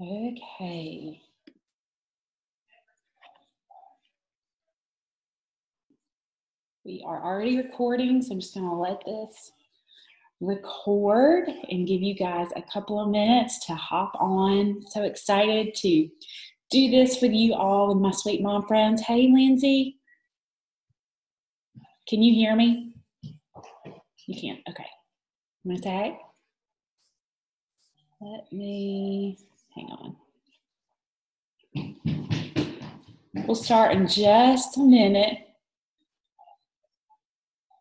Okay. We are already recording, so I'm just going to let this record and give you guys a couple of minutes to hop on. So excited to do this with you all with my sweet mom friends. Hey, Lindsay. Can you hear me? You can't. Okay. I'm going to say, let me hang on. We'll start in just a minute.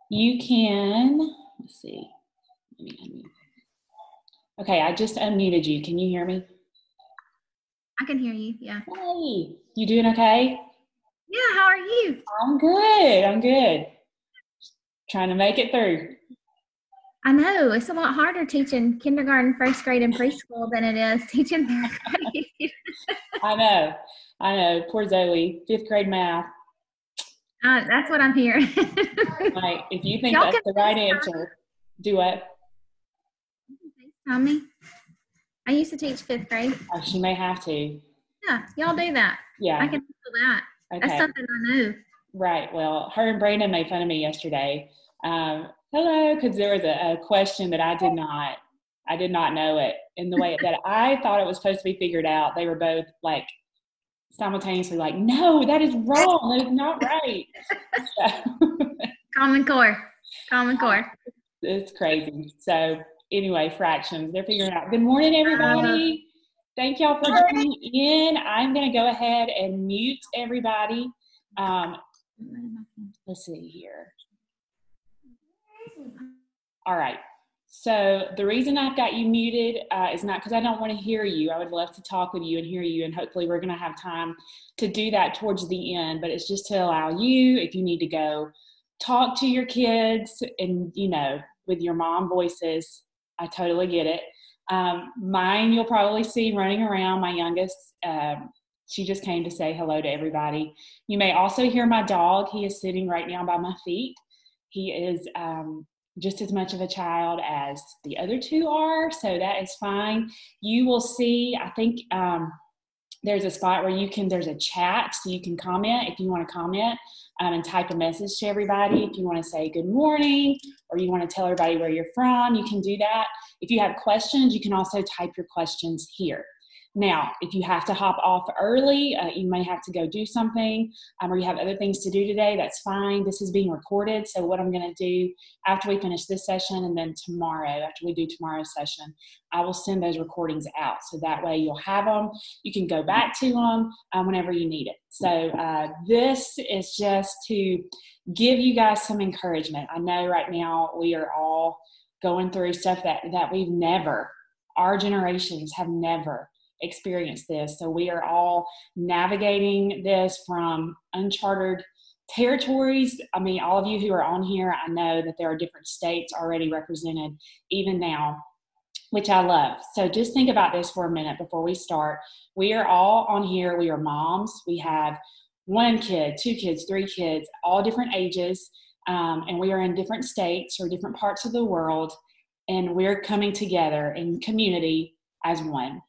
You can, let's see. Okay, I just unmuted you. Can you hear me? I can hear you, yeah. Hey, you doing okay? Yeah, how are you? I'm good. I'm good. Trying to make it through. I know it's a lot harder teaching kindergarten, first grade, and preschool than it is teaching third grade. I know. I know. Poor Zoe, fifth grade math. Uh, that's what I'm hearing. like, if you think Y'all that's the right answer, do it. Tell me. I used to teach fifth grade. Oh, she may have to. Yeah, y'all do that. Yeah. I can do that. Okay. That's something I know. Right. Well, her and Brandon made fun of me yesterday. Um, hello, because there was a, a, question that I did not, I did not know it in the way that I thought it was supposed to be figured out. They were both like simultaneously like, no, that is wrong. That is not right. So, Common Core. Common Core. It's crazy. So anyway, fractions. They're figuring out. Good morning, everybody. Thank y'all for joining in. I'm going to go ahead and mute everybody. Um, let's see here. All right. So the reason I've got you muted uh, is not because I don't want to hear you. I would love to talk with you and hear you, and hopefully we're going to have time to do that towards the end. But it's just to allow you, if you need to go talk to your kids, and you know, with your mom voices, I totally get it. Um, mine, you'll probably see running around. My youngest, um, she just came to say hello to everybody. You may also hear my dog. He is sitting right now by my feet. He is um, just as much of a child as the other two are, so that is fine. You will see, I think um, there's a spot where you can, there's a chat, so you can comment if you want to comment um, and type a message to everybody. If you want to say good morning or you want to tell everybody where you're from, you can do that. If you have questions, you can also type your questions here. Now, if you have to hop off early, uh, you may have to go do something, um, or you have other things to do today, that's fine. This is being recorded. So, what I'm going to do after we finish this session and then tomorrow, after we do tomorrow's session, I will send those recordings out. So that way you'll have them. You can go back to them um, whenever you need it. So, uh, this is just to give you guys some encouragement. I know right now we are all going through stuff that, that we've never, our generations have never experienced this. So we are all navigating this from uncharted territories. I mean, all of you who are on here, I know that there are different states already represented even now, which I love. So just think about this for a minute before we start. We are all on here, we are moms, we have one kid, two kids, three kids, all different ages. Um, and we are in different states or different parts of the world, and we're coming together in community as one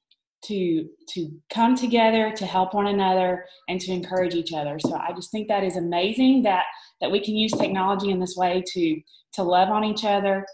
to to come together to help one another and to encourage each other. So i just think that is amazing that that we can use technology in this way to to love on each other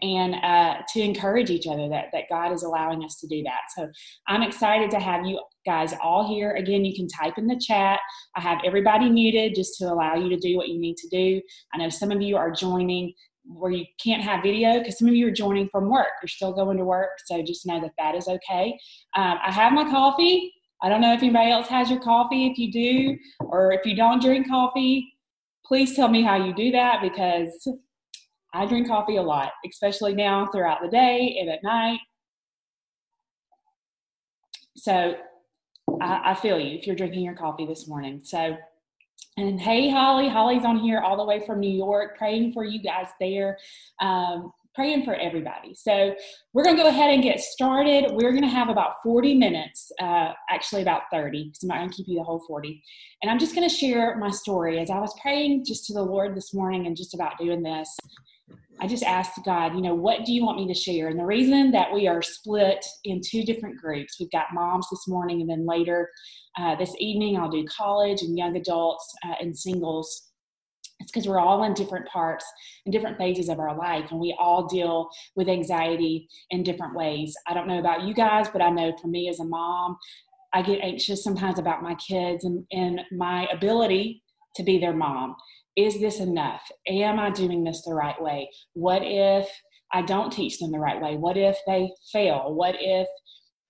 and uh, to encourage each other that, that god is allowing us to do that. So i'm excited to have you guys all here. Again you can type in the chat. I have everybody muted just to allow you to do what you need to do. I know some of you are joining where you can't have video because some of you are joining from work. You're still going to work, so just know that that is okay. Um, I have my coffee. I don't know if anybody else has your coffee. If you do, or if you don't drink coffee, please tell me how you do that because I drink coffee a lot, especially now throughout the day and at night. So I, I feel you if you're drinking your coffee this morning. So and hey, Holly, Holly's on here all the way from New York, praying for you guys there, um, praying for everybody. So we're going to go ahead and get started. We're going to have about 40 minutes, uh, actually about 30, because I'm not going to keep you the whole 40. And I'm just going to share my story as I was praying just to the Lord this morning and just about doing this. I just asked God, you know, what do you want me to share? And the reason that we are split in two different groups, we've got moms this morning, and then later uh, this evening, I'll do college and young adults uh, and singles. It's because we're all in different parts and different phases of our life, and we all deal with anxiety in different ways. I don't know about you guys, but I know for me as a mom, I get anxious sometimes about my kids and, and my ability to be their mom is this enough? Am I doing this the right way? What if I don't teach them the right way? What if they fail? What if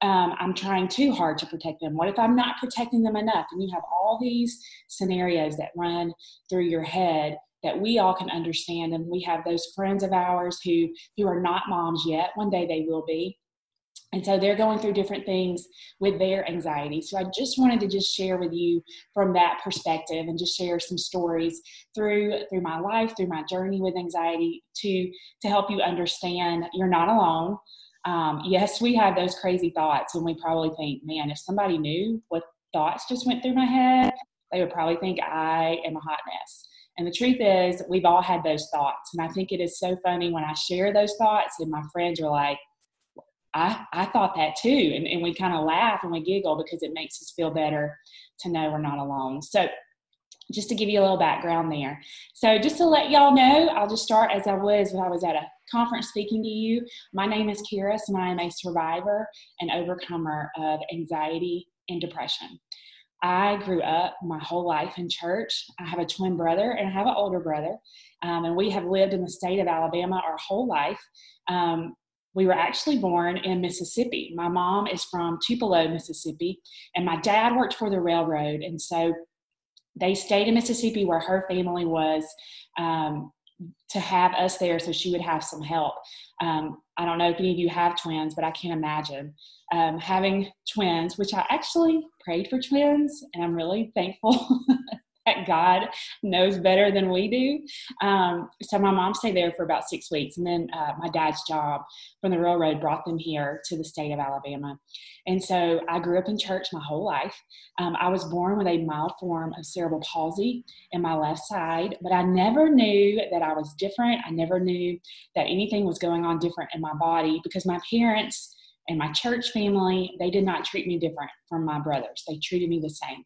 um, I'm trying too hard to protect them? What if I'm not protecting them enough? And you have all these scenarios that run through your head that we all can understand. And we have those friends of ours who who are not moms yet. One day they will be. And so they're going through different things with their anxiety. So I just wanted to just share with you from that perspective and just share some stories through through my life, through my journey with anxiety to to help you understand you're not alone. Um, yes, we have those crazy thoughts, and we probably think, man, if somebody knew what thoughts just went through my head, they would probably think I am a hot mess. And the truth is, we've all had those thoughts. And I think it is so funny when I share those thoughts, and my friends are like, I, I thought that too. And, and we kind of laugh and we giggle because it makes us feel better to know we're not alone. So, just to give you a little background there. So, just to let y'all know, I'll just start as I was when I was at a conference speaking to you. My name is Caris, and I am a survivor and overcomer of anxiety and depression. I grew up my whole life in church. I have a twin brother and I have an older brother, um, and we have lived in the state of Alabama our whole life. Um, we were actually born in Mississippi. My mom is from Tupelo, Mississippi, and my dad worked for the railroad. And so they stayed in Mississippi where her family was um, to have us there so she would have some help. Um, I don't know if any of you have twins, but I can't imagine um, having twins, which I actually prayed for twins, and I'm really thankful that God knows better than we do. Um, so my mom stayed there for about six weeks, and then uh, my dad's job from the railroad brought them here to the state of Alabama. And so I grew up in church my whole life. Um, I was born with a mild form of cerebral palsy in my left side, but I never knew that I was different. I never knew that anything was going on different in my body because my parents and my church family they did not treat me different from my brothers they treated me the same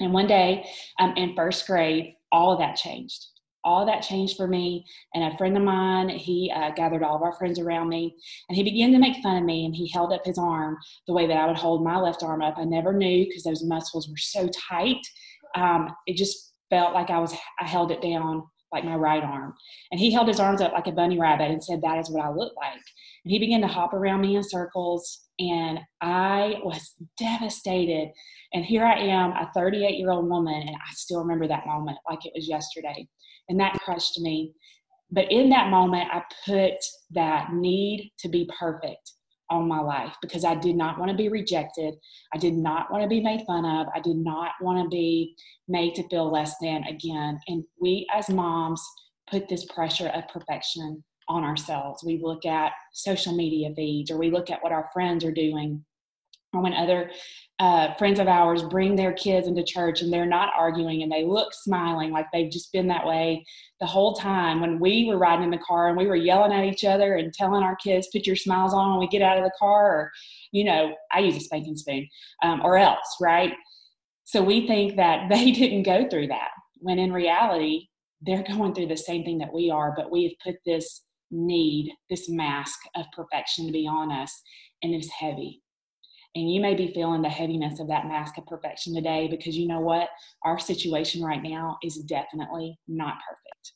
and one day um, in first grade, all of that changed. All that changed for me. And a friend of mine, he uh, gathered all of our friends around me and he began to make fun of me. And he held up his arm the way that I would hold my left arm up. I never knew because those muscles were so tight. Um, it just felt like I was, I held it down like my right arm. And he held his arms up like a bunny rabbit and said, That is what I look like. And he began to hop around me in circles. And I was devastated. And here I am, a 38 year old woman, and I still remember that moment like it was yesterday. And that crushed me. But in that moment, I put that need to be perfect on my life because I did not want to be rejected. I did not want to be made fun of. I did not want to be made to feel less than again. And we as moms put this pressure of perfection on ourselves. We look at social media feeds or we look at what our friends are doing. Or when other uh, friends of ours bring their kids into church and they're not arguing and they look smiling like they've just been that way the whole time. When we were riding in the car and we were yelling at each other and telling our kids put your smiles on when we get out of the car or you know i use a spanking spoon um, or else right? So we think that they didn't go through that when in reality they're going through the same thing that we are but we have put this need this mask of perfection to be on us and it's heavy and you may be feeling the heaviness of that mask of perfection today because you know what? Our situation right now is definitely not perfect.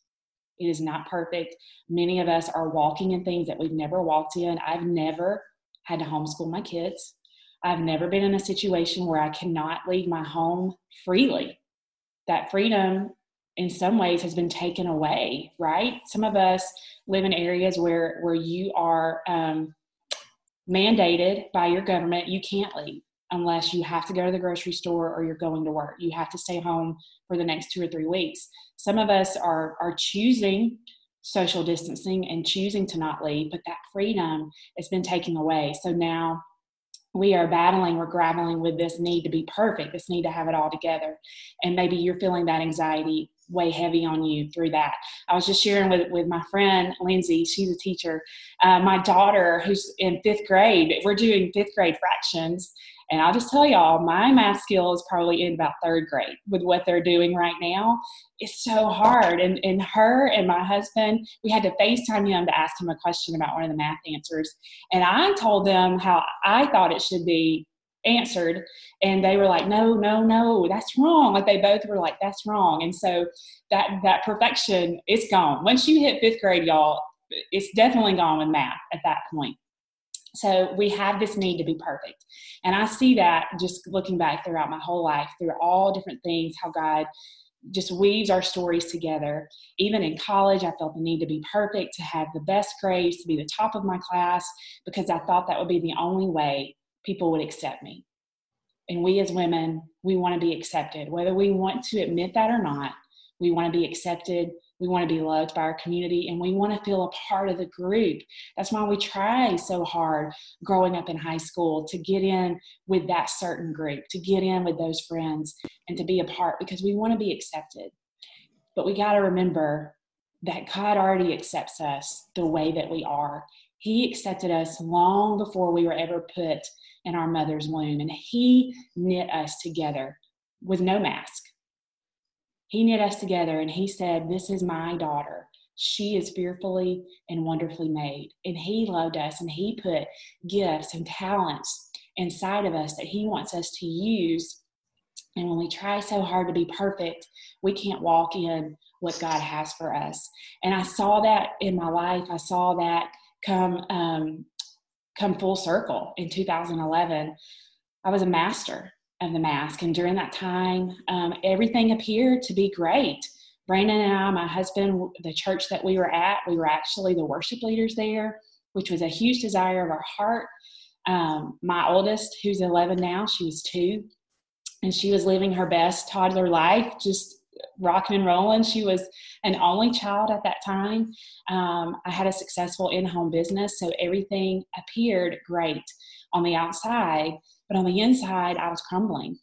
It is not perfect. Many of us are walking in things that we've never walked in. I've never had to homeschool my kids. I've never been in a situation where I cannot leave my home freely. That freedom, in some ways, has been taken away, right? Some of us live in areas where, where you are um, mandated by your government you can't leave unless you have to go to the grocery store or you're going to work. You have to stay home for the next two or three weeks. Some of us are are choosing social distancing and choosing to not leave, but that freedom has been taken away. So now we are battling, we're grappling with this need to be perfect, this need to have it all together. And maybe you're feeling that anxiety weigh heavy on you through that. I was just sharing with, with my friend Lindsay, she's a teacher. Uh, my daughter, who's in fifth grade, we're doing fifth grade fractions. And I'll just tell y'all, my math skill is probably in about third grade with what they're doing right now. It's so hard. And, and her and my husband, we had to FaceTime him to ask him a question about one of the math answers. And I told them how I thought it should be answered and they were like no no no that's wrong. Like they both were like that's wrong. And so that that perfection is gone. Once you hit fifth grade y'all it's definitely gone with math at that point. So we have this need to be perfect. And i see that just looking back throughout my whole life through all different things how god just weaves our stories together. Even in college, I felt the need to be perfect, to have the best grades, to be the top of my class, because I thought that would be the only way people would accept me. And we as women, we want to be accepted, whether we want to admit that or not. We want to be accepted. We want to be loved by our community and we want to feel a part of the group. That's why we try so hard growing up in high school to get in with that certain group, to get in with those friends and to be a part because we want to be accepted. But we got to remember that God already accepts us the way that we are. He accepted us long before we were ever put in our mother's womb. And He knit us together with no mask. He knit us together and He said, This is my daughter. She is fearfully and wonderfully made. And He loved us and He put gifts and talents inside of us that He wants us to use. And when we try so hard to be perfect, we can't walk in what God has for us. And I saw that in my life. I saw that come um, come full circle in 2011. I was a master of the mask, and during that time, um, everything appeared to be great. Brandon and I, my husband, the church that we were at, we were actually the worship leaders there, which was a huge desire of our heart. Um, my oldest, who's 11 now, she was two, and she was living her best toddler life, just rocking and rolling. She was an only child at that time. Um, I had a successful in home business, so everything appeared great on the outside, but on the inside, I was crumbling.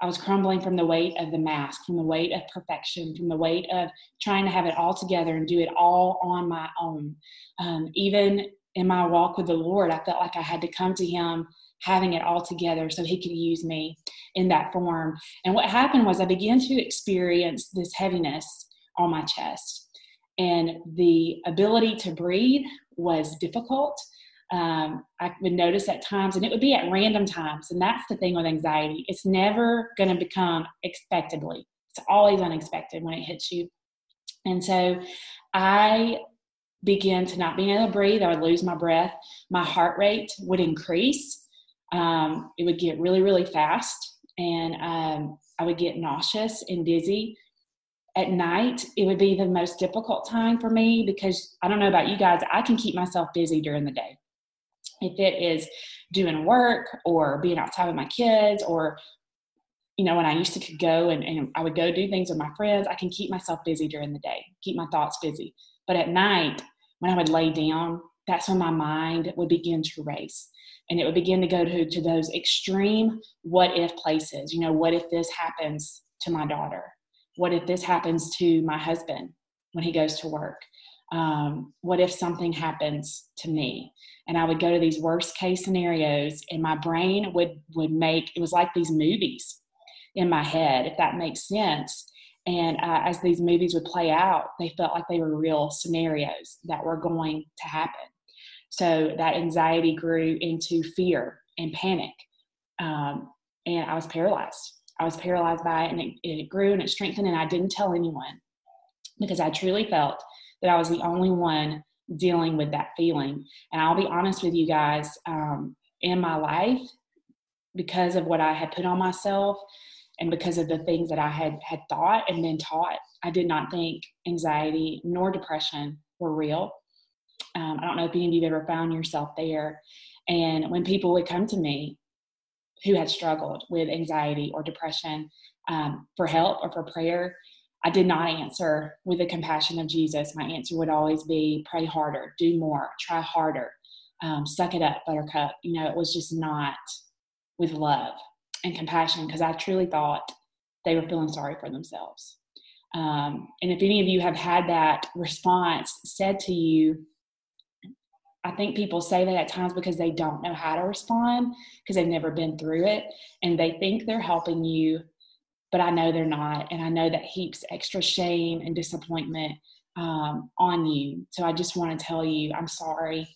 I was crumbling from the weight of the mask, from the weight of perfection, from the weight of trying to have it all together and do it all on my own. Um, even in my walk with the Lord, I felt like I had to come to Him having it all together so he could use me in that form. And what happened was I began to experience this heaviness on my chest. And the ability to breathe was difficult. Um, I would notice at times, and it would be at random times. And that's the thing with anxiety it's never going to become expectedly, it's always unexpected when it hits you. And so I began to not being able to breathe. I would lose my breath. My heart rate would increase um, it would get really, really fast, and um, I would get nauseous and dizzy. At night, it would be the most difficult time for me because I don't know about you guys, I can keep myself busy during the day. If it is doing work or being outside with my kids or you know, when I used to go and, and I would go do things with my friends, I can keep myself busy during the day, keep my thoughts busy. But at night, when I would lay down, that's when my mind would begin to race and it would begin to go to, to those extreme what if places. You know what if this happens to my daughter? What if this happens to my husband when he goes to work? Um, what if something happens to me? And i would go to these worst case scenarios and my brain would would make it was like these movies in my head if that makes sense. And uh, as these movies would play out they felt like they were real scenarios that were going to happen so that anxiety grew into fear and panic. Um, and I was paralyzed. I was paralyzed by it and it, it grew and it strengthened. And I didn't tell anyone because I truly felt that I was the only one dealing with that feeling. And I'll be honest with you guys, um, in my life, because of what I had put on myself and because of the things that I had had thought and been taught, I did not think anxiety nor depression were real. Um, I don't know if any of you've ever found yourself there. And when people would come to me who had struggled with anxiety or depression um, for help or for prayer, I did not answer with the compassion of Jesus. My answer would always be pray harder, do more, try harder, um, suck it up, buttercup. You know, it was just not with love and compassion because I truly thought they were feeling sorry for themselves. Um, and if any of you have had that response said to you, I think people say that at times because they don't know how to respond because they've never been through it and they think they're helping you, but I know they're not. And I know that heaps extra shame and disappointment um, on you. So I just want to tell you, I'm sorry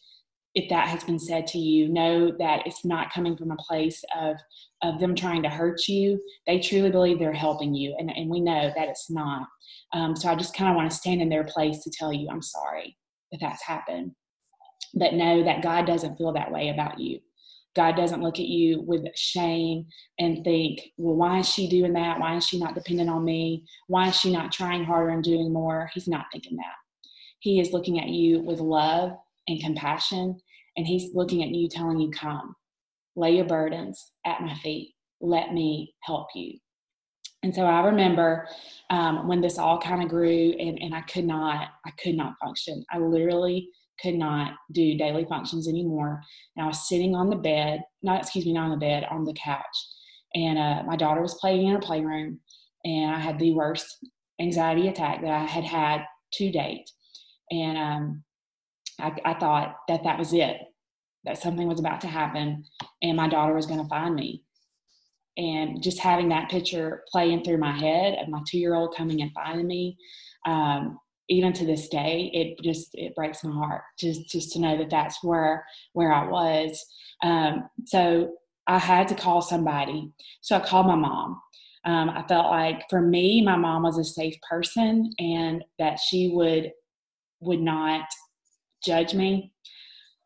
if that has been said to you. Know that it's not coming from a place of of them trying to hurt you. They truly believe they're helping you, and, and we know that it's not. Um, so I just kind of want to stand in their place to tell you, I'm sorry that that's happened but know that God doesn't feel that way about you. God doesn't look at you with shame and think, well, why is she doing that? Why is she not dependent on me? Why is she not trying harder and doing more? He's not thinking that. He is looking at you with love and compassion, and He's looking at you, telling you, Come, lay your burdens at my feet. Let me help you. And so I remember um, when this all kind of grew, and, and I could not, I could not function. I literally could not do daily functions anymore. And I was sitting on the bed, not excuse me, not on the bed, on the couch. And uh, my daughter was playing in her playroom, and I had the worst anxiety attack that I had had to date. And um, I, I thought that that was it, that something was about to happen, and my daughter was going to find me. And just having that picture playing through my head of my two year old coming and finding me, um, even to this day, it just it breaks my heart just just to know that that's where where I was. Um, so I had to call somebody. So I called my mom. Um, I felt like for me, my mom was a safe person, and that she would would not judge me,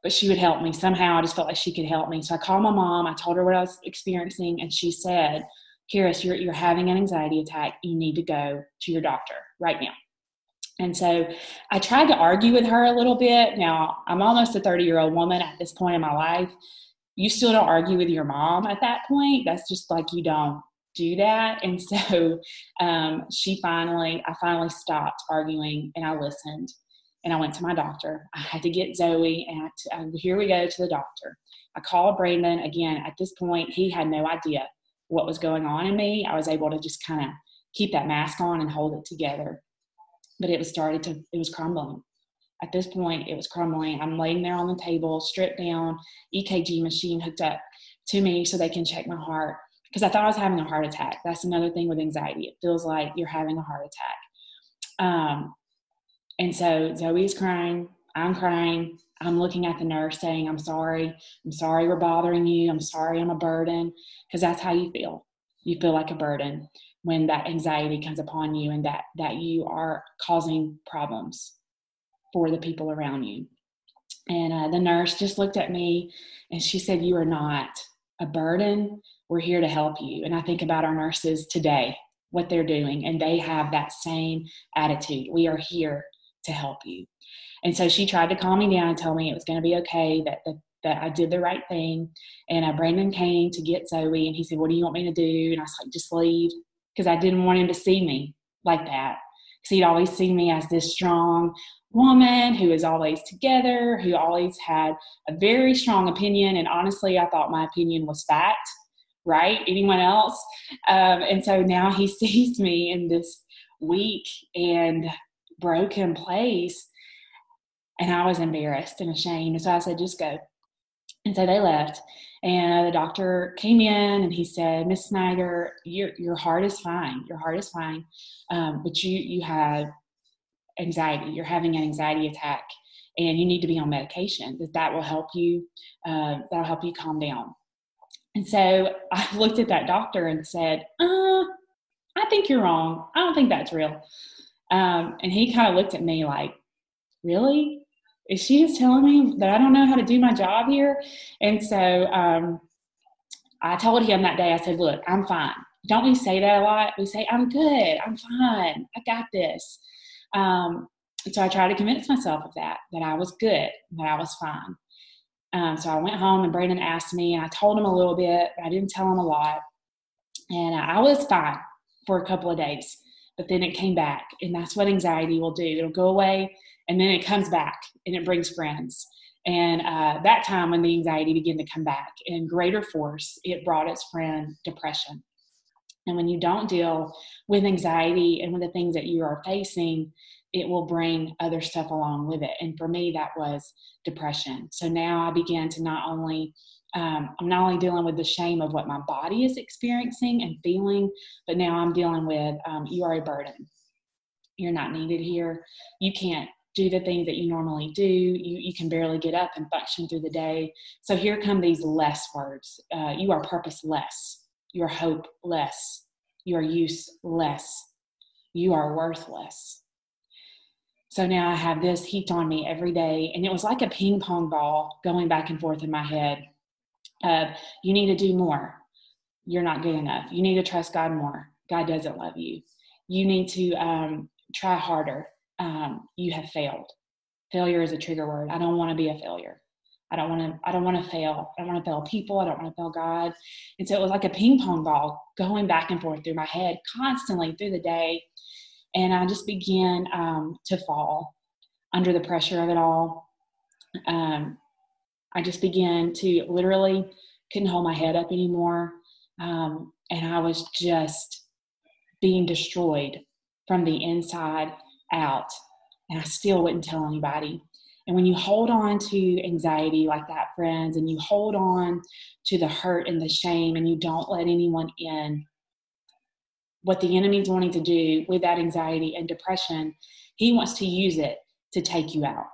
but she would help me somehow. I just felt like she could help me. So I called my mom. I told her what I was experiencing, and she said, "Caris, you're you're having an anxiety attack. You need to go to your doctor right now." And so I tried to argue with her a little bit. Now, I'm almost a 30 year old woman at this point in my life. You still don't argue with your mom at that point. That's just like you don't do that. And so um, she finally, I finally stopped arguing and I listened and I went to my doctor. I had to get Zoe and uh, here we go to the doctor. I called Brandon again. At this point, he had no idea what was going on in me. I was able to just kind of keep that mask on and hold it together but it was started to it was crumbling. At this point it was crumbling. I'm laying there on the table stripped down ekg machine hooked up to me so they can check my heart. Because i thought i was having a heart attack. That's another thing with anxiety. It feels like you're having a heart attack. Um, and so zoe is crying. I'm crying. I'm looking at the nurse saying i'm sorry. I'm sorry we're bothering you. I'm sorry i'm a burden. Because that's how you feel. You feel like a burden when that anxiety comes upon you and that that you are causing problems for the people around you. And uh, the nurse just looked at me and she said you are not a burden. We're here to help you. And i think about our nurses today what they're doing and they have that same attitude. We are here to help you. And so she tried to calm me down and tell me it was going to be okay that, that that I did the right thing. And uh, Brandon came to get Zoe and he said, What do you want me to do? And I was like, Just leave because I didn't want him to see me like that. Because he'd always seen me as this strong woman who was always together, who always had a very strong opinion. And honestly, I thought my opinion was fact, right? Anyone else? Um, and so now he sees me in this weak and broken place. And I was embarrassed and ashamed. And so I said, just go. And so they left. And the doctor came in and he said, Miss Snider, your, your heart is fine. Your heart is fine. Um, but you, you have anxiety. You're having an anxiety attack and you need to be on medication that that will help you, uh, that'll help you calm down. And so I looked at that doctor and said, uh, I think you're wrong. I don't think that's real. Um, and he kind of looked at me like, really? Is she just telling me that I don't know how to do my job here? And so um, I told him that day, I said, look, I'm fine. Don't we say that a lot? We say, I'm good, I'm fine, I got this. Um, so I tried to convince myself of that, that I was good, that I was fine. Um, so I went home and Brandon asked me, and I told him a little bit, I didn't tell him a lot. And I was fine for a couple of days, but then it came back. And that's what anxiety will do. It'll go away and then it comes back and it brings friends. And uh, that time when the anxiety began to come back in greater force, it brought its friend depression. And when you don't deal with anxiety and with the things that you are facing, it will bring other stuff along with it. And for me, that was depression. So now I began to not only um, I'm not only dealing with the shame of what my body is experiencing and feeling, but now I'm dealing with um, you are a burden. You're not needed here. You can't do the things that you normally do. You, you can barely get up and function through the day. So here come these less words. Uh, you are purposeless. You are hopeless. You are useless. You are worthless. So now I have this heaped on me every day. And it was like a ping pong ball going back and forth in my head. You need to do more. You're not good enough. You need to trust God more. God doesn't love you. You need to um, try harder. Um, you have failed. Failure is a trigger word. I don't want to be a failure. I don't want to. I don't want to fail. I don't want to fail people. I don't want to fail God. And so it was like a ping pong ball going back and forth through my head constantly through the day and I just began um, to fall under the pressure of it all. Um, I just began to literally couldn't hold my head up anymore, um, and I was just being destroyed from the inside out. And I still wouldn't tell anybody. And when you hold on to anxiety like that, friends, and you hold on to the hurt and the shame, and you don't let anyone in, what the enemy's wanting to do with that anxiety and depression, he wants to use it to take you out.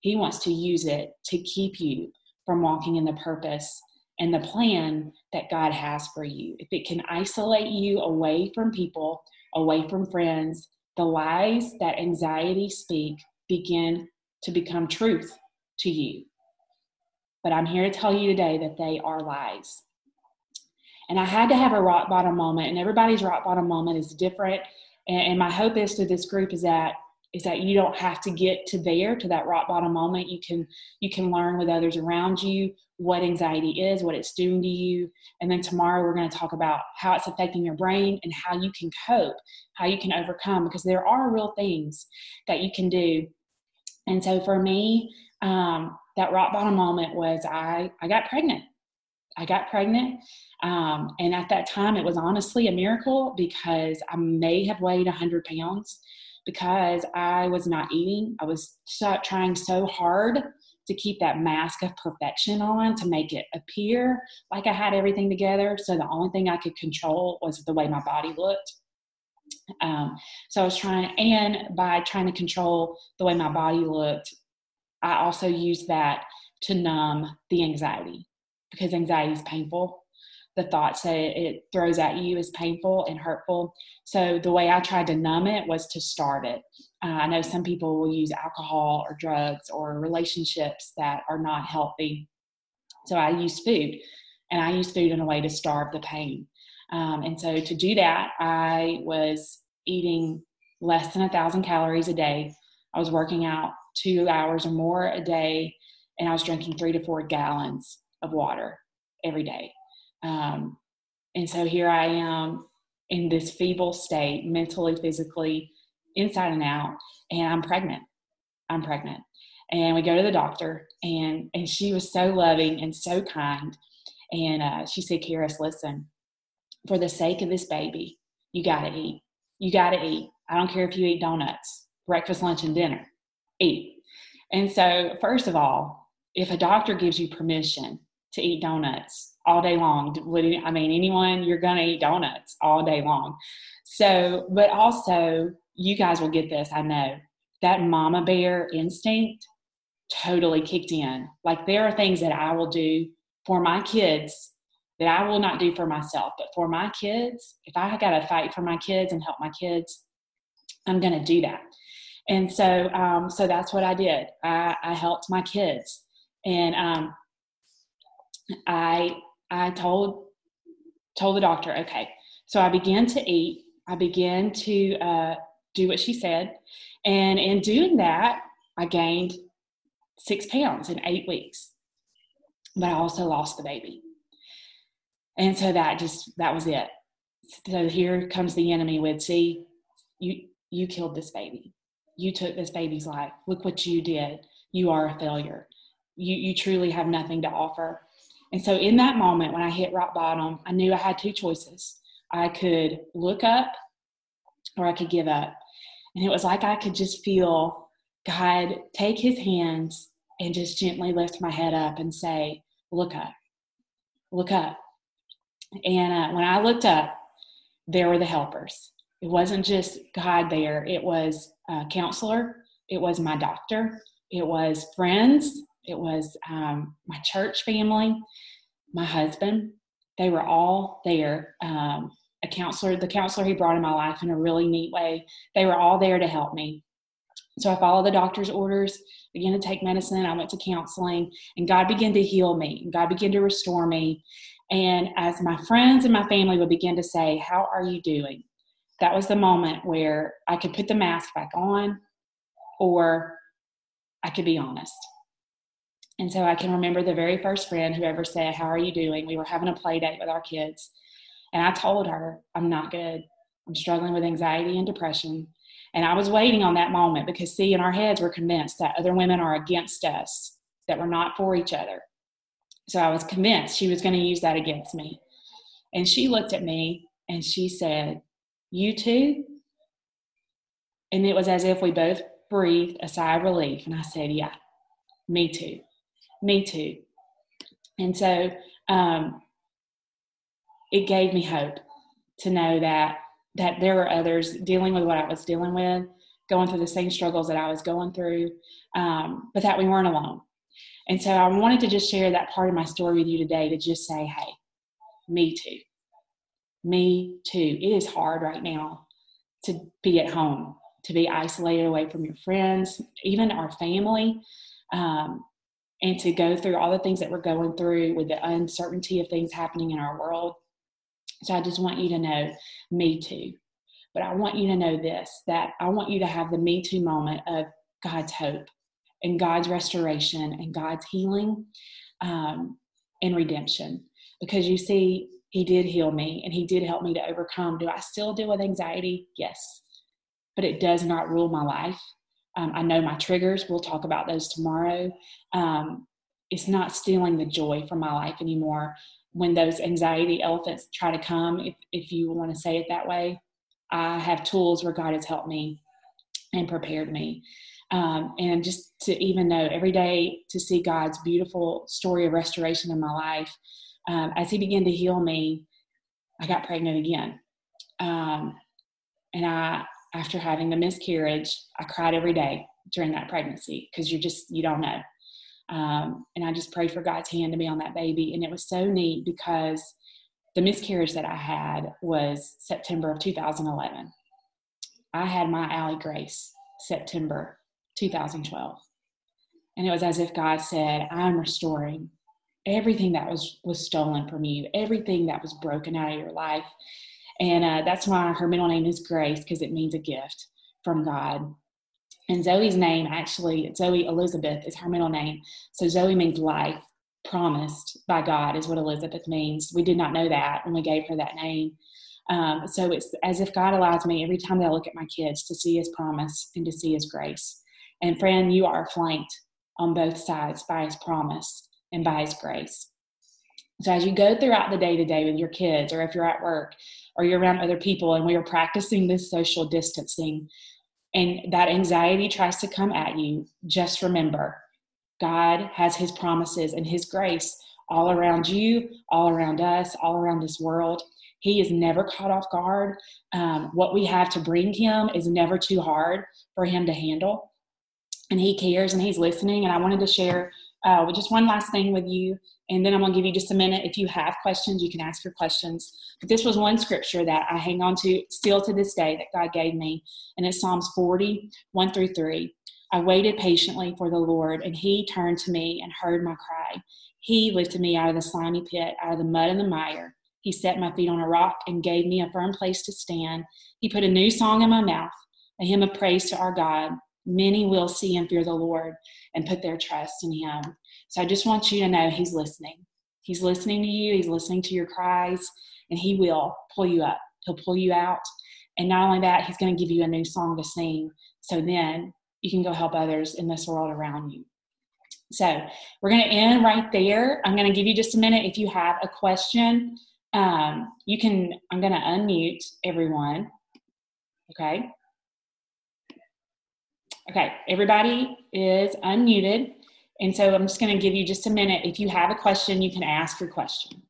He wants to use it to keep you from walking in the purpose and the plan that God has for you. If it can isolate you away from people, away from friends, the lies that anxiety speak begin to become truth to you. But I'm here to tell you today that they are lies. And I had to have a rock bottom moment, and everybody's rock bottom moment is different. And, my hope is to this group is that is that you don't have to get to there to that rock bottom moment. You can you can learn with others around you what anxiety is what it's doing to you. And then tomorrow we're going to talk about how it's affecting your brain and how you can cope how you can overcome because there are real things that you can do. And so for me um, that rock bottom moment was i i got pregnant. I got pregnant. Um, and at that time, it was honestly a miracle because I may have weighed 100 pounds because I was not eating. I was trying so hard to keep that mask of perfection on to make it appear like I had everything together. So the only thing I could control was the way my body looked. Um, so I was trying, and by trying to control the way my body looked, I also used that to numb the anxiety because anxiety is painful. The thoughts that it throws at you is painful and hurtful. So the way I tried to numb it was to starve it. Uh, I know some people will use alcohol or drugs or relationships that are not healthy. So I use food, and I use food in a way to starve the pain. Um, and so to do that, I was eating less than a thousand calories a day. I was working out two hours or more a day, and I was drinking three to four gallons of water every day. Um, and so here I am in this feeble state, mentally, physically, inside and out, and I'm pregnant. I'm pregnant. And we go to the doctor, and, and she was so loving and so kind. And uh, she said, Caris, listen, for the sake of this baby, you got to eat. You got to eat. I don't care if you eat donuts, breakfast, lunch, and dinner. Eat. And so, first of all, if a doctor gives you permission to eat donuts all day long. I mean, anyone, you're going to eat donuts all day long. So, but also, you guys will get this, I know. That mama bear instinct totally kicked in. Like, there are things that I will do for my kids that I will not do for myself, but for my kids, if I got to fight for my kids and help my kids, I'm going to do that. And so, um, so that's what I did. I, I helped my kids, and um, I I told told the doctor, okay. So I began to eat. I began to uh, do what she said, and in doing that, I gained six pounds in eight weeks. But I also lost the baby, and so that just that was it. So here comes the enemy with, see, you you killed this baby. You took this baby's life. Look what you did. You are a failure. You you truly have nothing to offer and so in that moment when I hit rock bottom, I knew I had two choices. I could look up or I could give up. And it was like I could just feel God take his hands and just gently lift my head up and say, Look up, look up. And uh, when I looked up, there were the helpers. It wasn't just God there, it was a counselor, it was my doctor, it was friends, it was um, my church family, my husband. They were all there. Um, a counselor, the counselor he brought in my life in a really neat way. They were all there to help me. So I followed the doctor's orders, began to take medicine. I went to counseling, and God began to heal me. And God began to restore me. And as my friends and my family would begin to say, How are you doing? That was the moment where I could put the mask back on or I could be honest. And so I can remember the very first friend who ever said, How are you doing? We were having a play date with our kids. And I told her, I'm not good. I'm struggling with anxiety and depression. And I was waiting on that moment because, see, in our heads, we're convinced that other women are against us, that we're not for each other. So I was convinced she was going to use that against me. And she looked at me and she said, You too? And it was as if we both breathed a sigh of relief. And I said, Yeah, me too. Me too. And so um, it gave me hope to know that that there were others dealing with what I was dealing with, going through the same struggles that I was going through, um, but that we weren't alone. And so I wanted to just share that part of my story with you today to just say, hey, me too. Me too. It is hard right now to be at home, to be isolated away from your friends, even our family, um, and to go through all the things that we're going through with the uncertainty of things happening in our world. So I just want you to know, me too. But I want you to know this that I want you to have the me too moment of God's hope and God's restoration and God's healing um, and redemption. Because you see, He did heal me and He did help me to overcome. Do I still deal with anxiety? Yes. But it does not rule my life. Um, I know my triggers. We'll talk about those tomorrow. Um, it's not stealing the joy from my life anymore when those anxiety elephants try to come, if, if you want to say it that way, I have tools where God has helped me and prepared me. Um, and just to even know every day to see God's beautiful story of restoration in my life. Um, as He began to heal me, I got pregnant again. Um, and I, after having the miscarriage, I cried every day during that pregnancy because you're just, you don't know. Um, and I just prayed for God's hand to be on that baby. And it was so neat because the miscarriage that I had was September of 2011. I had my Allie Grace September 2012. And it was as if God said, I'm restoring everything that was, was stolen from you, everything that was broken out of your life. And uh, that's why her middle name is Grace, because it means a gift from God. And Zoe's name, actually, Zoe Elizabeth is her middle name. So Zoe means life, promised by God, is what Elizabeth means. We did not know that when we gave her that name. Um, so it's as if God allows me every time that I look at my kids to see His promise and to see His grace. And friend, you are flanked on both sides by His promise and by His grace. So as you go throughout the day to day with your kids, or if you're at work, or you're around other people, and we are practicing this social distancing, and that anxiety tries to come at you, just remember God has His promises and His grace all around you, all around us, all around this world. He is never caught off guard. Um, what we have to bring Him is never too hard for Him to handle. And He cares and He's listening. And I wanted to share uh, just one last thing with you, and then I'm going to give you just a minute. If you have questions, you can ask your questions. But this was one scripture that I hang on to still to this day that God gave me, and it's Psalms 40, 1 through 3. I waited patiently for the Lord, and He turned to me and heard my cry. He lifted me out of the slimy pit, out of the mud and the mire. He set my feet on a rock and gave me a firm place to stand. He put a new song in my mouth, a hymn of praise to our God. Many will see and fear the Lord and put their trust in Him. So I just want you to know He's listening. He's listening to you, He's listening to your cries, and He will pull you up. He'll pull you out. And not only that, He's going to give you a new song to sing. So then you can go help others in this world around you. So we're going to end right there. I'm going to give you just a minute. If you have a question, um, you can, I'm going to unmute everyone. Okay. Okay, everybody is unmuted. And so I'm just going to give you just a minute. If you have a question, you can ask your question.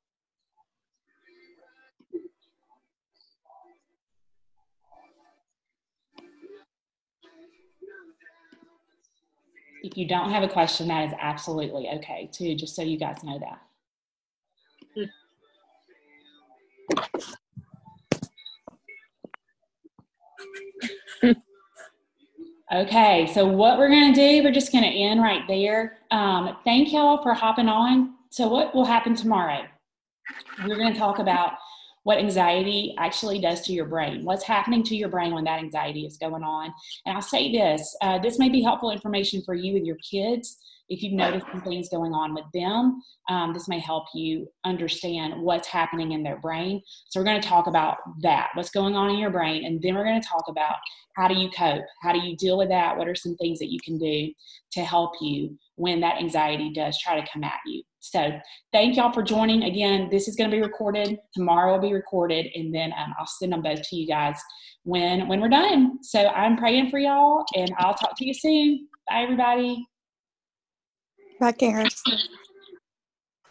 If you don't have a question, that is absolutely okay too, just so you guys know that. Okay, so what we're going to do, we're just going to end right there. Um, thank y'all for hopping on. So, what will happen tomorrow? We're going to talk about what anxiety actually does to your brain. What's happening to your brain when that anxiety is going on? And I'll say this uh, this may be helpful information for you and your kids if you've noticed some things going on with them, um, this may help you understand what's happening in their brain. So, we're going to talk about that, what's going on in your brain, and then we're going to talk about how do you cope? How do you deal with that? What are some things that you can do to help you when that anxiety does try to come at you? So, thank y'all for joining. Again, this is going to be recorded. Tomorrow will be recorded, and then um, I'll send them both to you guys when when we're done. So, I'm praying for y'all, and I'll talk to you soon. Bye, everybody. Bye, Caris.